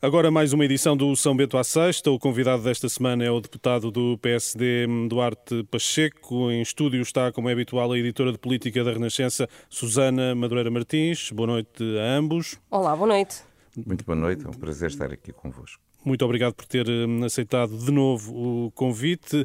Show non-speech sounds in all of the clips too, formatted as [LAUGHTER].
Agora mais uma edição do São Bento à Sexta. O convidado desta semana é o deputado do PSD, Duarte Pacheco. Em estúdio está, como é habitual, a editora de política da Renascença, Susana Madureira Martins. Boa noite a ambos. Olá, boa noite. Muito boa noite, é um prazer estar aqui convosco. Muito obrigado por ter hum, aceitado de novo o convite.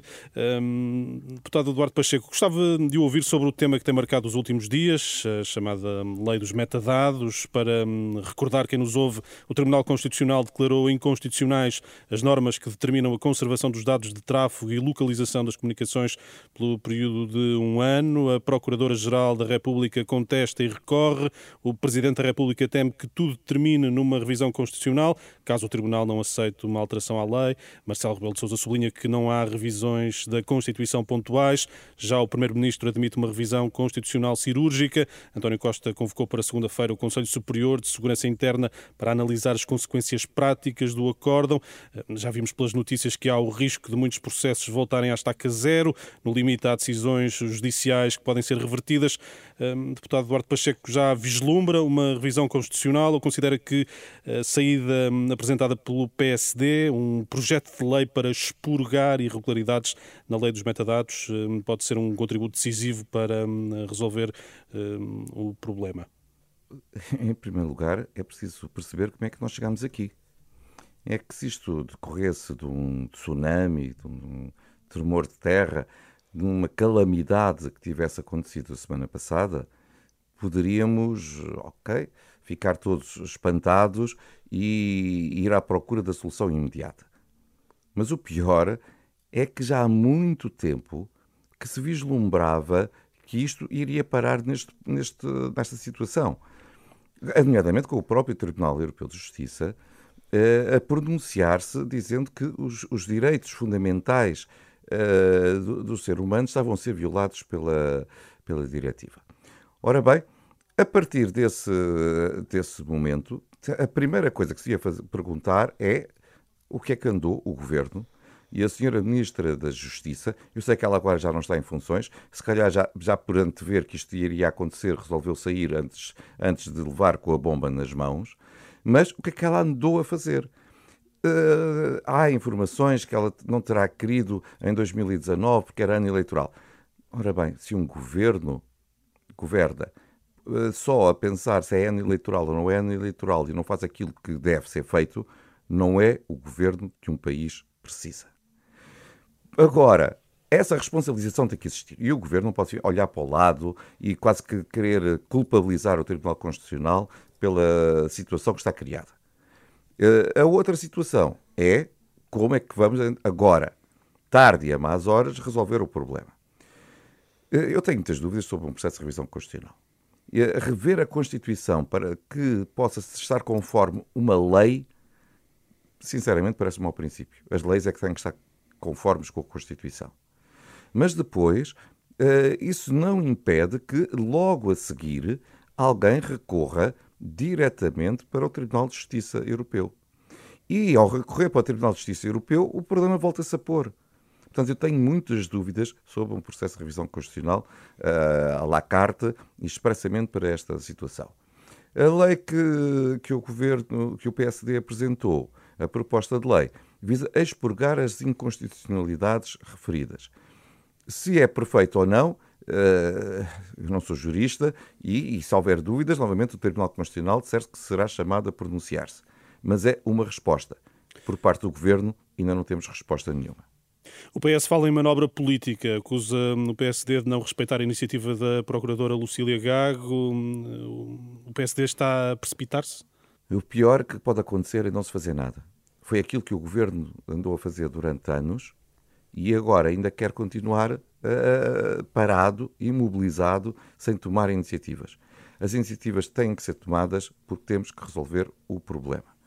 Um, deputado Eduardo Pacheco, gostava de ouvir sobre o tema que tem marcado os últimos dias, a chamada Lei dos Metadados. Para um, recordar quem nos ouve, o Tribunal Constitucional declarou inconstitucionais as normas que determinam a conservação dos dados de tráfego e localização das comunicações pelo período de um ano. A Procuradora-Geral da República contesta e recorre. O Presidente da República teme que tudo termine numa revisão constitucional, caso o Tribunal não aceite feito uma alteração à lei. Marcelo Rebelo de Sousa sublinha que não há revisões da Constituição pontuais. Já o Primeiro-Ministro admite uma revisão constitucional cirúrgica. António Costa convocou para segunda-feira o Conselho Superior de Segurança Interna para analisar as consequências práticas do acórdão. Já vimos pelas notícias que há o risco de muitos processos voltarem à estaca zero. No limite, há decisões judiciais que podem ser revertidas. Hum, deputado Eduardo Pacheco já vislumbra uma revisão constitucional ou considera que a saída hum, apresentada pelo PS PSD, um projeto de lei para expurgar irregularidades na lei dos metadados hum, pode ser um contributo decisivo para hum, resolver hum, o problema? [LAUGHS] Em primeiro lugar, é preciso perceber como é que nós chegamos aqui. É que se isto decorresse de um tsunami, de um tremor de terra, de uma calamidade que tivesse acontecido a semana passada, poderíamos, ok, ficar todos espantados e ir à procura da solução imediata. Mas o pior é que já há muito tempo que se vislumbrava que isto iria parar neste, neste, nesta situação. Nomeadamente com o próprio Tribunal Europeu de Justiça uh, a pronunciar-se dizendo que os, os direitos fundamentais uh, do, do, ser humano estavam a ser violados pela, pela diretiva. Ora bem, a partir desse, desse momento, a primeira coisa que se ia fazer, perguntar é o que é que andou o governo e a senhora Ministra da Justiça, eu sei que ela agora já não está em funções, se calhar já, já por antever que isto iria acontecer, resolveu sair antes, antes de levar com a bomba nas mãos, mas o que é que ela andou a fazer? Uh, há informações que ela não terá querido em 2019, porque era ano eleitoral. Ora bem, se um governo governa só a pensar se é ano eleitoral ou não é ano eleitoral e não faz aquilo que deve ser feito, não é o governo que um país precisa. Agora, essa responsabilização tem que existir. E o governo não pode olhar para o lado e quase que querer culpabilizar o Tribunal Constitucional pela situação que está criada. Eh, a outra situação é como é que vamos agora, tarde e a más horas, resolver o problema. Eh, eu tenho muitas dúvidas sobre um processo de revisão constitucional rever a Constituição para que possa estar conforme uma lei, sinceramente parece um mau princípio. As leis é que têm que estar conformes com a Constituição. Mas depois, eh, isso não impede que, logo a seguir, alguém recorra diretamente para o Tribunal de Justiça Europeu. E, ao recorrer para o Tribunal de Justiça Europeu, o problema volta-se a pôr. Portanto, eu tenho muitas dúvidas sobre um processo de revisão constitucional uh, à la carte, expressamente para esta situação. A lei que, que o governo, que o PSD apresentou, a proposta de lei, visa expurgar as inconstitucionalidades referidas. Se é perfeito ou não, uh, eu não sou jurista e, e, se houver dúvidas, novamente o Tribunal Constitucional disser que será chamado a pronunciar-se. Mas é uma resposta. Por parte do governo, ainda não temos resposta nenhuma. O PS fala em manobra política, acusa o PSD de não respeitar a iniciativa da Procuradora Lucília Gago. O PSD está a precipitar-se? O pior que pode acontecer é não se fazer nada. Foi aquilo que o governo andou a fazer durante anos e agora ainda quer continuar uh, parado, imobilizado, sem tomar iniciativas. As iniciativas têm que ser tomadas porque temos que resolver o problema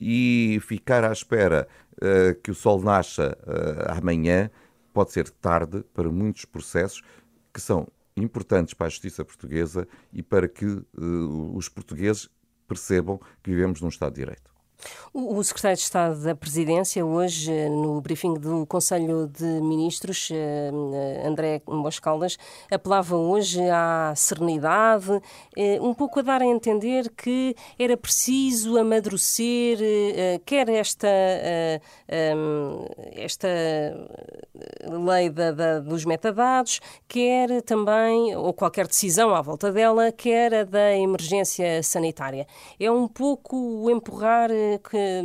e ficar à espera uh, que o sol nasça uh, amanhã pode ser tarde para muitos processos que são importantes para a justiça portuguesa e para que uh, os portugueses percebam que vivemos num Estado de Direito. O, secretário de Estado da Presidência, hoje, no briefing do Conselho de Ministros, eh, André Moscaldas, apelava hoje à serenidade, eh, um pouco a dar a entender que era preciso amadurecer, eh, quer esta, esta lei da, da, dos metadados, quer também, ou qualquer decisão à volta dela, quer a da emergência sanitária. É um pouco empurrar que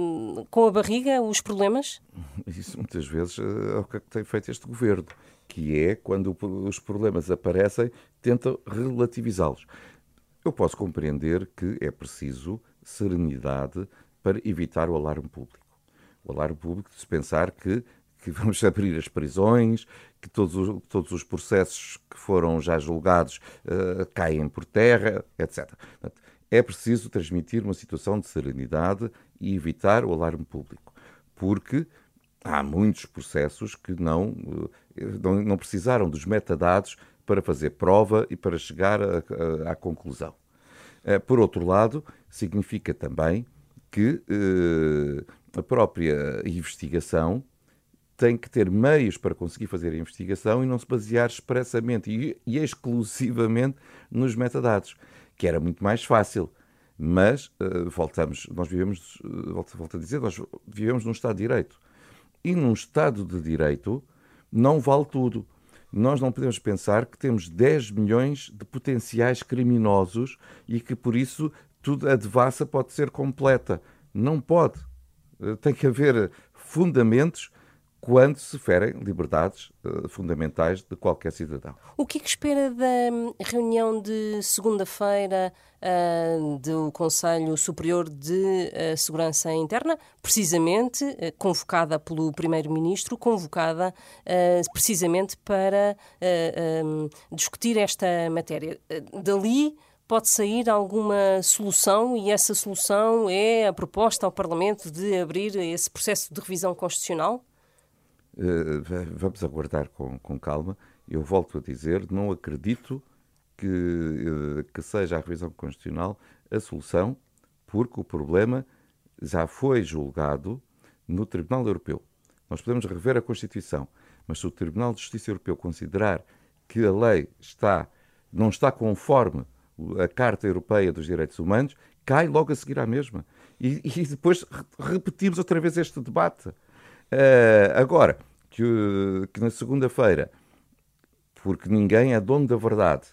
com a barriga os problemas? [LAUGHS] Isso muitas vezes é o que tem feito este governo, que é quando os problemas aparecem, tenta relativizá-los. Eu posso compreender que é preciso serenidade para evitar o alarme público. O alarme público de se pensar que, que vamos [LAUGHS] abrir as prisões, que todos os, todos os processos que foram já julgados uh, caem por terra, etc. É preciso transmitir uma situação de serenidade e evitar o alarme público, porque há muitos processos que não, eh, não, não precisaram dos metadados para fazer prova e para chegar a, a, à conclusão. Eh, por outro lado, significa também que eh, a própria investigação tem que ter meios para conseguir fazer a investigação e não se basear expressamente e, e exclusivamente nos metadados que era muito mais fácil. Mas, uh, voltamos, nós vivemos, uh, volto, volto a dizer, nós vivemos num Estado de Direito. E num Estado de Direito não vale tudo. Nós não podemos pensar que temos 10 milhões de potenciais criminosos e que por isso tudo, a devassa pode ser completa. Não pode. Uh, tem que haver fundamentos quando se ferem liberdades uh, fundamentais de qualquer cidadão. O que, é que espera da hum, reunião de segunda-feira uh, do Conselho Superior de uh, Segurança Interna, precisamente convocada pelo Primeiro-Ministro, convocada precisamente para um, discutir esta matéria? dali pode sair alguma solução e essa solução é a proposta ao Parlamento de abrir esse processo de revisão constitucional? Eh, vamos aguardar com, com, calma. Eu volto a dizer, não acredito que, eh, que seja a revisão constitucional a solução, porque o problema já foi julgado no Tribunal Europeu. Nós podemos rever a Constituição, mas se o Tribunal de Justiça Europeu considerar que a lei está, não está conforme a Carta Europeia dos Direitos Humanos, cai logo a seguir à mesma. E, e depois repetimos outra vez este debate. Uh, agora, que, que na segunda-feira, porque ninguém é dono da verdade,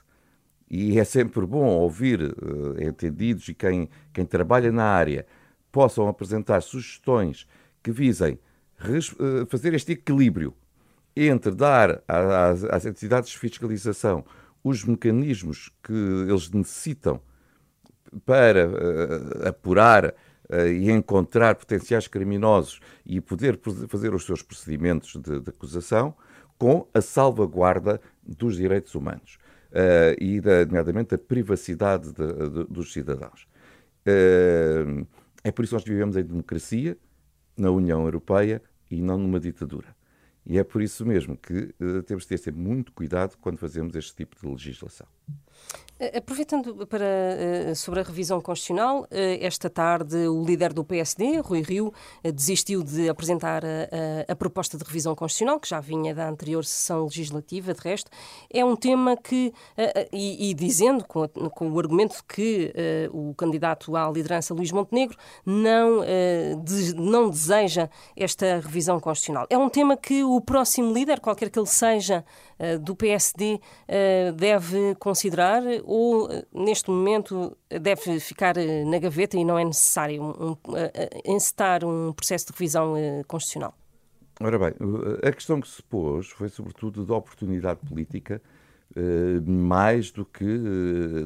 e é sempre bom ouvir uh, entendidos e quem, quem trabalha na área possam apresentar sugestões que visem uh, fazer este equilíbrio entre dar às, às entidades de fiscalização os mecanismos que eles necessitam para uh, apurar e encontrar potenciais criminosos e poder fazer os seus procedimentos de, de acusação com a salvaguarda dos direitos humanos uh, e, da, nomeadamente, da privacidade de, de, dos cidadãos. Uh, é por isso que nós vivemos em democracia, na União Europeia e não numa ditadura. E é por isso mesmo que temos de ter muito cuidado quando fazemos este tipo de legislação. Eh, aproveitando para, eh, sobre a revisão constitucional, eh, esta tarde o líder do PSD, Rui Rio, desistiu de apresentar a, a, proposta de revisão constitucional, que já vinha da anterior sessão legislativa, de resto. É um tema que, e, e dizendo, com, com, o argumento que o candidato à liderança, Luís Montenegro, não, não deseja esta revisão constitucional. É um tema que o próximo líder, qualquer que ele seja, do PSD, deve considerar ou neste momento deve ficar eh, na gaveta e não é necessário encetar um processo de revisão eh, constitucional? Ora bem, a questão que se pôs foi sobretudo de oportunidade política, eh, mais do que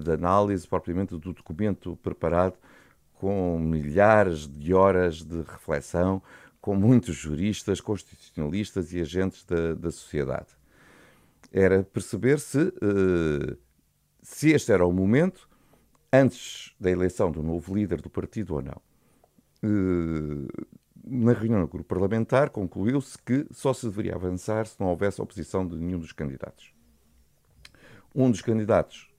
de análise propriamente do documento preparado com milhares de horas de reflexão, com muitos juristas, constitucionalistas e agentes da, da sociedade. Era perceber se se este era o momento, antes da eleição do novo líder do partido ou não. Eh, na reunião do grupo parlamentar, concluiu-se que só se deveria avançar se não houvesse oposição de nenhum dos candidatos. Um dos candidatos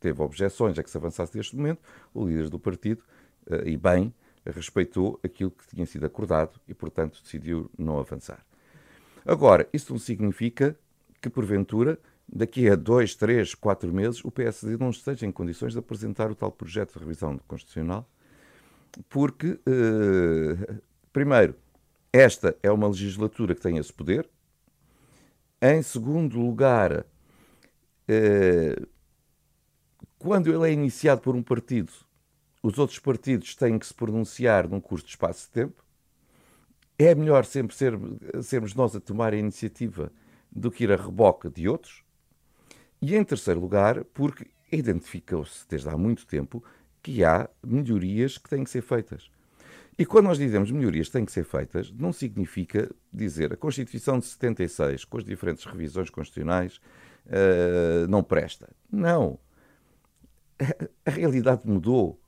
teve objeções a que se avançasse neste momento, o líder do partido, eh, e bem, respeitou aquilo que tinha sido acordado e, portanto, decidiu não avançar. Agora, isso não significa que, porventura, daqui a dois, três, quatro meses, o PSD não esteja em condições de apresentar o tal projeto de revisão constitucional, porque, eh, primeiro, esta é uma legislatura que tem esse poder. Em segundo lugar, eh, quando ele é iniciado por um partido, os outros partidos têm que se pronunciar num curto espaço de tempo. É melhor sempre ser, sermos nós a tomar a iniciativa do que ir a reboca de outros. E em terceiro lugar, porque identificou-se desde há muito tempo que há melhorias que têm que ser feitas. E quando nós dizemos melhorias têm que ser feitas, não significa dizer a Constituição de 76, com as diferentes revisões constitucionais, uh, não presta. Não. A realidade mudou.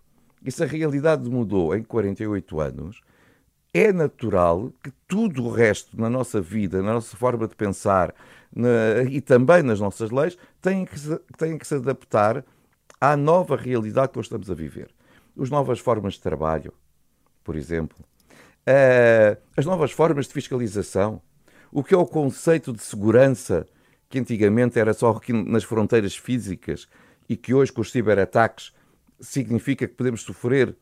E se a realidade mudou em 48 anos, é natural que tudo o resto na nossa vida, na nossa forma de pensar na, e também nas nossas leis, tenha que, se, tenha que se adaptar à nova realidade que nós estamos a viver. As novas formas de trabalho, por exemplo, uh, as novas formas de fiscalização, o que é o conceito de segurança, que antigamente era só nas fronteiras físicas e que hoje, com os ciberataques, significa que podemos sofrer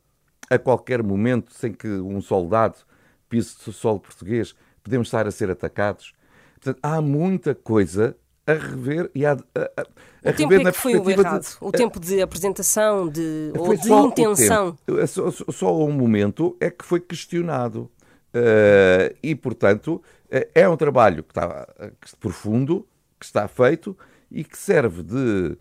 a qualquer momento, sem que um soldado pise o solo português, podemos estar a ser atacados. Portanto, há muita coisa a rever e a, a, a, a rever é na foi o errado? De, o tempo de apresentação de, ou de intenção? Só, só um momento é que foi questionado. Uh, e, portanto, uh, é um trabalho que está que, profundo, que está feito e que serve de,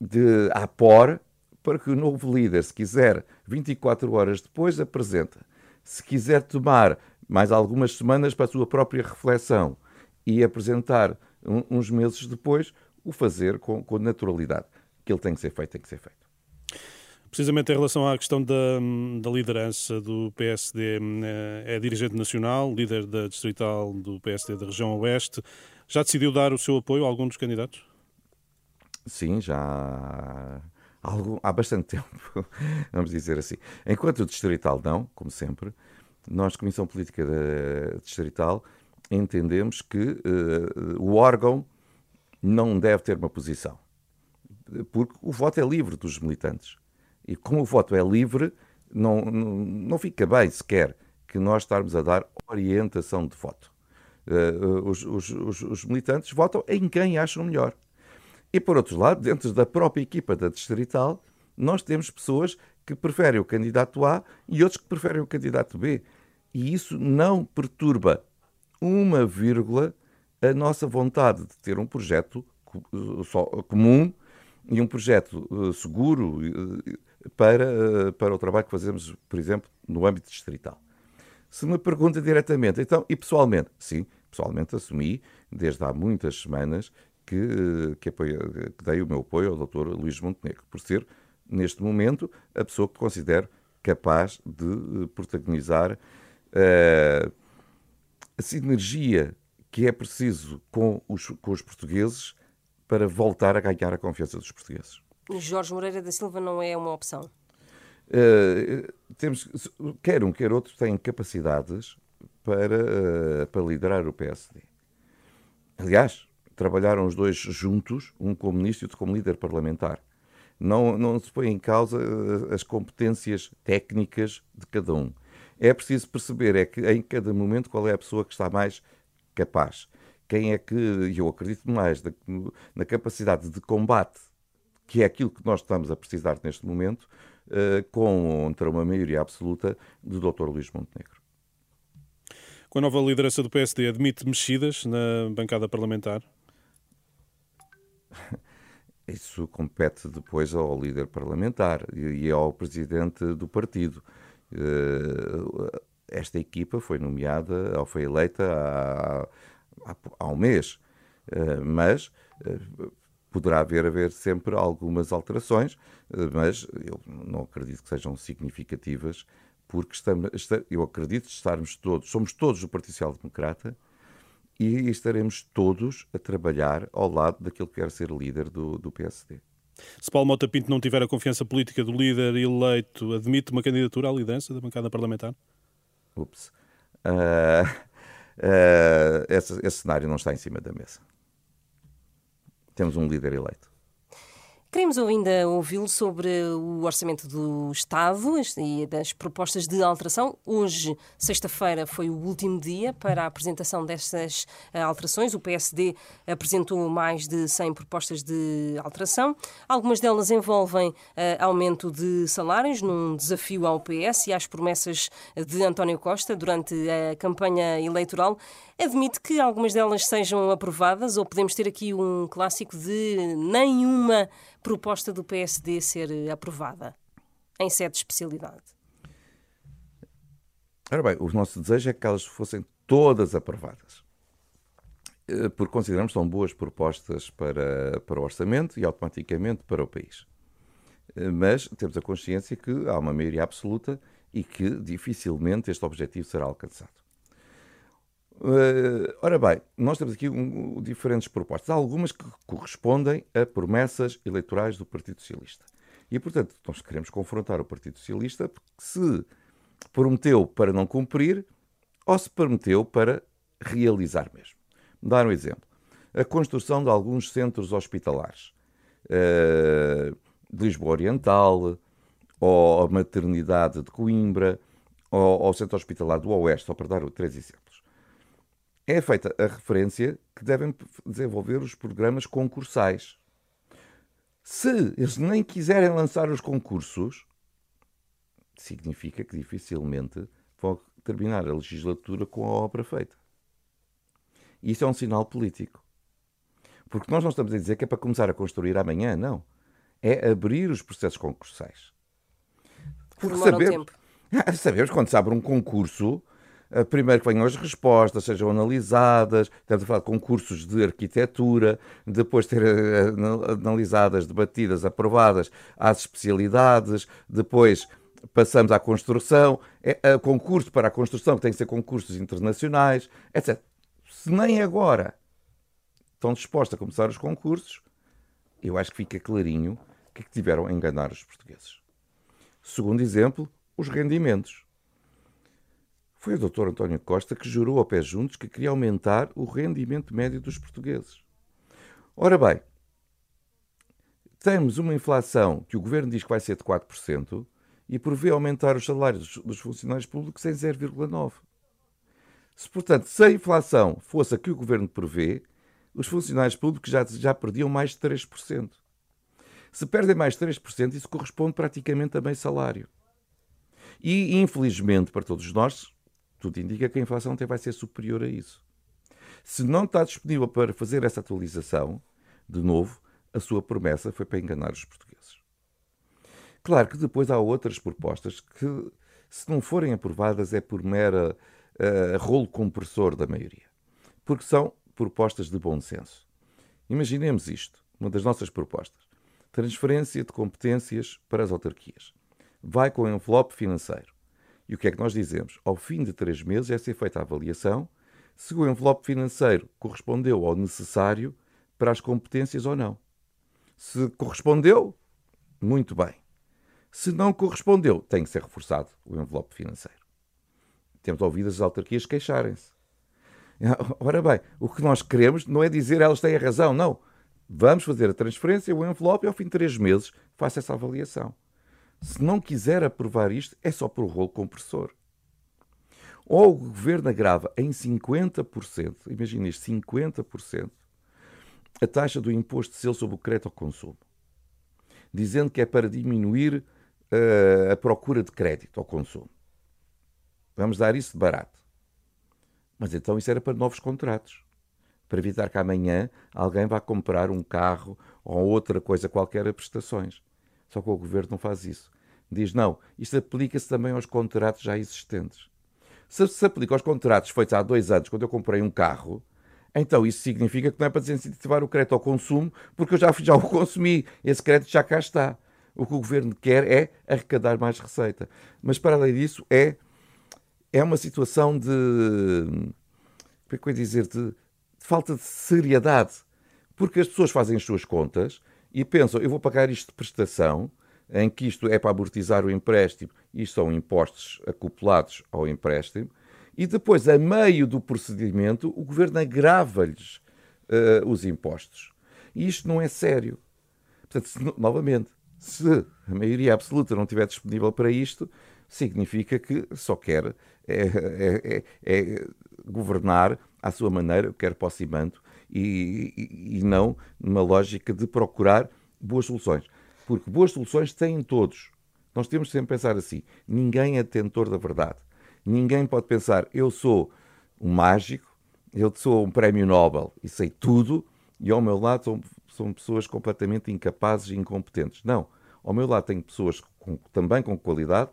de apor para que o novo líder, se quiser, 24 horas depois, apresenta. Se quiser tomar mais algumas semanas para a sua própria reflexão e apresentar um, uns meses depois, o fazer com, com naturalidade. Que ele tem que ser feito, tem que ser feito. Precisamente em relação à questão da, da, liderança do PSD, eh, é dirigente nacional, líder da distrital do PSD da região Oeste. Já decidiu dar o seu apoio a algum dos candidatos? Sim, já algum, há bastante [LAUGHS] tempo, vamos dizer assim. Enquanto o Distrital não, como sempre, nós, Comissão Política da Distrital, entendemos que uh, o órgão não deve ter uma posição. Porque o voto é livre dos militantes. E como o voto é livre, não, não, não fica bem sequer que nós estarmos a dar orientação de voto. Uh, os, os, os, os militantes votam em quem acham melhor. E por outro lado, dentro da própria equipa da Distrital, nós temos pessoas que preferem o candidato A e outros que preferem o candidato B. E isso não perturba uma vírgula a nossa vontade de ter um projeto comum e um projeto eh, seguro eh, para, eh, para o trabalho que fazemos, por exemplo, no âmbito distrital. Se me pergunta diretamente, então, e pessoalmente? Sim, pessoalmente assumi, desde há muitas semanas, que, que, apoia, que dei o meu apoio ao Dr. Luís Montenegro, por ser, neste momento, a pessoa que considero capaz de eh, protagonizar uh, a sinergia que é preciso com os, com os portugueses para voltar a ganhar a confiança dos portugueses. Jorge Moreira da Silva não é uma opção? Uh, temos, quer um, quer outro, têm capacidades para, uh, para liderar o PSD. Aliás, trabalharam os dois juntos, um como ministro e outro como líder parlamentar. Não, não se põe em causa eh, as competências técnicas de cada um. É preciso perceber é que em cada momento qual é a pessoa que está mais capaz. Quem é que, e eu acredito mais na capacidade de combate, que é aquilo que nós estamos a precisar neste momento, eh, contra uma maioria absoluta do Dr. Luís Montenegro. Com a nova liderança do PSD, admite mexidas na bancada parlamentar? Isso compete depois ao líder parlamentar e ao presidente do partido. Eh, esta equipa foi nomeada, ou foi eleita há, um mês, eh, mas eh, poderá haver, haver sempre algumas alterações, mas eu não acredito que sejam significativas, porque estamos, eu acredito estarmos todos, somos todos do Partido Social Democrata, e estaremos todos a trabalhar ao lado daquele que quer ser líder do, do PSD. Se Paulo Mota Pinto não tiver a confiança política do líder eleito, admite uma candidatura à liderança da bancada parlamentar? Ups. Uh, uh, esse, esse cenário não está em cima da mesa. Temos um líder eleito. Queremos ainda ouvi-lo sobre o orçamento do Estado e das propostas de alteração. Hoje, sexta-feira, foi o último dia para a apresentação destas eh, alterações. O PSD apresentou mais de 100 propostas de alteração. Algumas delas envolvem uh, aumento de salários, num desafio ao PS e às promessas de António Costa durante a campanha eleitoral. Admite que algumas delas sejam aprovadas ou podemos ter aqui um clássico de nenhuma proposta do PSD ser aprovada em sede de especialidade? Ora bem, o nosso desejo é que elas fossem todas aprovadas. Eh, porque consideramos que são boas propostas para, para o orçamento e automaticamente para o país. Eh, mas temos a consciência que há uma maioria absoluta e que dificilmente este objetivo será alcançado. Uh, ora bem, nós temos aqui um, diferentes propostas. Há algumas que correspondem a promessas eleitorais do Partido Socialista. E, portanto, nós queremos confrontar o Partido Socialista porque se prometeu para não cumprir ou se prometeu para realizar mesmo. Vou dar um exemplo. A construção de alguns centros hospitalares. Uh, de Lisboa Oriental, ou a maternidade de Coimbra, ou o centro hospitalar do Oeste, só para dar três exemplos é feita a referência que devem desenvolver os programas concursais. Se eles nem quiserem lançar os concursos, significa que dificilmente vão terminar a legislatura com a obra feita. Isso é um sinal político. Porque nós não estamos a dizer que é para começar a construir amanhã, não. É abrir os processos concursais. Porque sabemos, [LAUGHS] sabemos quando se abre um concurso, primeiro que venham as respostas, sejam analisadas, estamos a falar de concursos de arquitetura, depois ter eh, analisadas, debatidas, aprovadas às especialidades, depois passamos à construção, é, concurso para a construção, que tem que ser concursos internacionais, etc. Se nem agora estão dispostos a começar os concursos, eu acho que fica clarinho que tiveram a enganar os portugueses. Segundo exemplo, os rendimentos. Foi o Dr. António Costa que jurou ao pé juntos que queria aumentar o rendimento médio dos portugueses. Ora bem, temos uma inflação que o governo diz que vai ser de 4% e prevê aumentar os salários dos funcionários públicos em 0,9%. Se, portanto, se a inflação fosse a que o governo prevê, os funcionários públicos já, já perdiam mais de 3%. Se perdem mais de 3%, isso corresponde praticamente a meio salário. E, infelizmente, para todos nós, tudo indica que a inflação até vai ser superior a isso. Se não está disponível para fazer essa atualização, de novo, a sua promessa foi para enganar os portugueses. Claro que depois há outras propostas que, se não forem aprovadas, é por mera uh, rolo compressor da maioria. Porque são propostas de bom senso. Imaginemos isto, uma das nossas propostas. Transferência de competências para as autarquias. Vai com envelope financeiro. E o que é que nós dizemos? Ao fim de três meses é ser feita a avaliação se o envelope financeiro correspondeu ao necessário para as competências ou não. Se correspondeu, muito bem. Se não correspondeu, tem que ser reforçado o envelope financeiro. Temos ouvido as autarquias queixarem-se. [LAUGHS] Ora bem, o que nós queremos não é dizer elas têm a razão, não. Vamos fazer a transferência, o envelope, e ao fim de três meses faça essa avaliação. Se não quiser aprovar isto, é só por rolo compressor. Ou o governo agrava em 50%, imagina isto, 50%, a taxa do imposto de selo sobre o crédito ao consumo, dizendo que é para diminuir uh, a procura de crédito ao consumo. Vamos dar isso de barato. Mas então isso era para novos contratos. Para evitar que amanhã alguém vá comprar um carro ou outra coisa qualquer a prestações. Só que o governo não faz isso. Diz, não, isto aplica-se também aos contratos já existentes. Se se aplica aos contratos feitos há dois anos, quando eu comprei um carro, então isso significa que não é para desincentivar o crédito ao consumo, porque eu já, já o consumi, esse crédito já cá está. O que o governo quer é arrecadar mais receita. Mas, para além disso, é, é uma situação de. Como é que eu ia dizer? De, de falta de seriedade. Porque as pessoas fazem as suas contas e pensam, eu vou pagar isto de prestação, em que isto é para amortizar o empréstimo, isto são impostos acoplados ao empréstimo, e depois, a meio do procedimento, o governo agrava-lhes uh, os impostos. E isto não é sério. Portanto, se, novamente, se a maioria absoluta não estiver disponível para isto, significa que só quer é, é, é, governar à sua maneira, quer para o cimento, e, e, não numa lógica de procurar boas soluções. Porque boas soluções têm todos. Nós temos sempre pensar assim: ninguém é detentor da verdade. Ninguém pode pensar, eu sou um mágico, eu sou um prémio Nobel e sei tudo, e ao meu lado são, são pessoas completamente incapazes e incompetentes. Não. Ao meu lado tenho pessoas com, também com qualidade,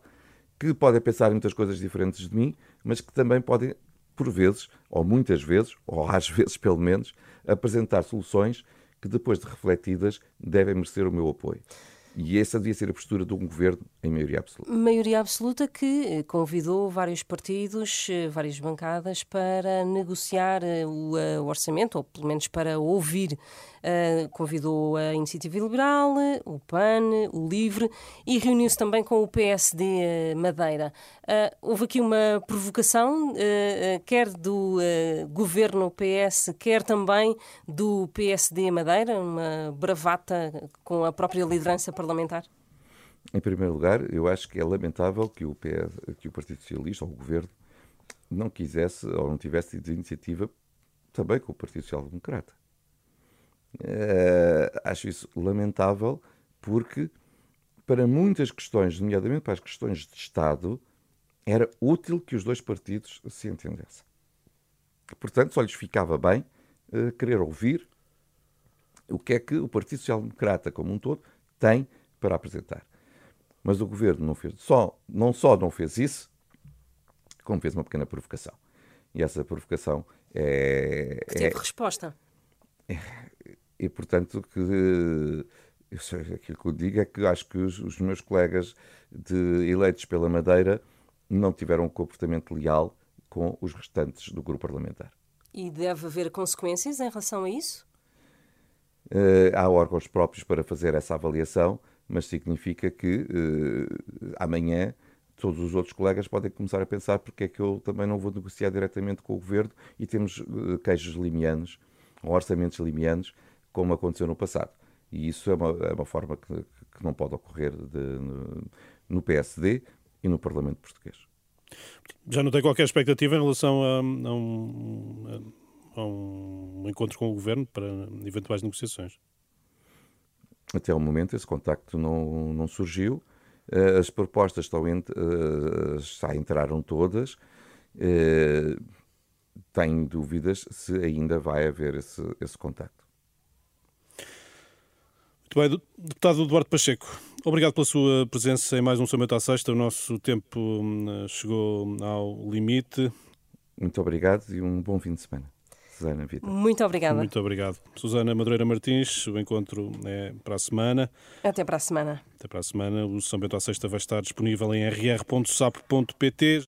que podem pensar em muitas coisas diferentes de mim, mas que também podem, por vezes, ou muitas vezes, ou às [LAUGHS] vezes pelo menos, apresentar soluções que depois de refletidas devem merecer o meu apoio. E essa devia ser a postura de um governo em maioria absoluta. Maioria absoluta que eh, convidou vários partidos, eh, várias bancadas para negociar eh, o, orçamento, ou pelo menos para ouvir. convidou a Iniciativa Liberal, o PAN, o LIVRE e reuniu-se também com o PSD Madeira. houve aqui uma provocação, quer do governo PS, quer também do PSD Madeira, uma bravata com a própria liderança parlamentar? Em primeiro lugar, eu acho que é lamentável que o, PS, que o Partido Socialista ou o Governo não quisesse ou não tivesse tido iniciativa também com o Partido Social Democrata. Uh, acho isso lamentável porque, para muitas questões, nomeadamente para as questões de Estado, era útil que os dois partidos se entendessem. Portanto, só lhes ficava bem uh, querer ouvir o que é que o Partido Social Democrata, como um todo, tem para apresentar. Mas o governo não fez só, não só não fez isso, como fez uma pequena provocação. E essa provocação é. Que teve é, resposta. É, e portanto que eu, aquilo que eu digo é que acho que os, os, meus colegas de, eleitos pela Madeira não tiveram um comportamento leal com os restantes do grupo parlamentar. E deve haver consequências em relação a isso? Uh, há órgãos próprios para fazer essa avaliação, mas significa que uh, amanhã todos os outros colegas podem começar a pensar porque é que eu também não vou negociar diretamente com o governo e temos uh, queijos limianos, ou orçamentos limianos, como aconteceu no passado. E isso é uma, é uma forma que, que, não pode ocorrer de, no, no PSD e no Parlamento Português. Já não tem qualquer expectativa em relação a, a um, a um encontro com o governo para eventuais negociações? Até o momento esse contacto não, não surgiu. Eh, as propostas estão, uh, já entraram todas. Uh, tenho dúvidas se ainda vai haver esse, esse contacto. Muito bem, deputado Eduardo Pacheco, obrigado pela sua presença em mais um Somente à Sexta. O nosso tempo hum, chegou ao limite. Muito obrigado e um bom fim de semana. Susana Vita. Muito obrigada. Muito obrigado. Susana Madureira Martins, o encontro é para a semana. Até para a semana. Até para a semana. O São Bento à Sexta vai estar disponível em rr.sapo.pt.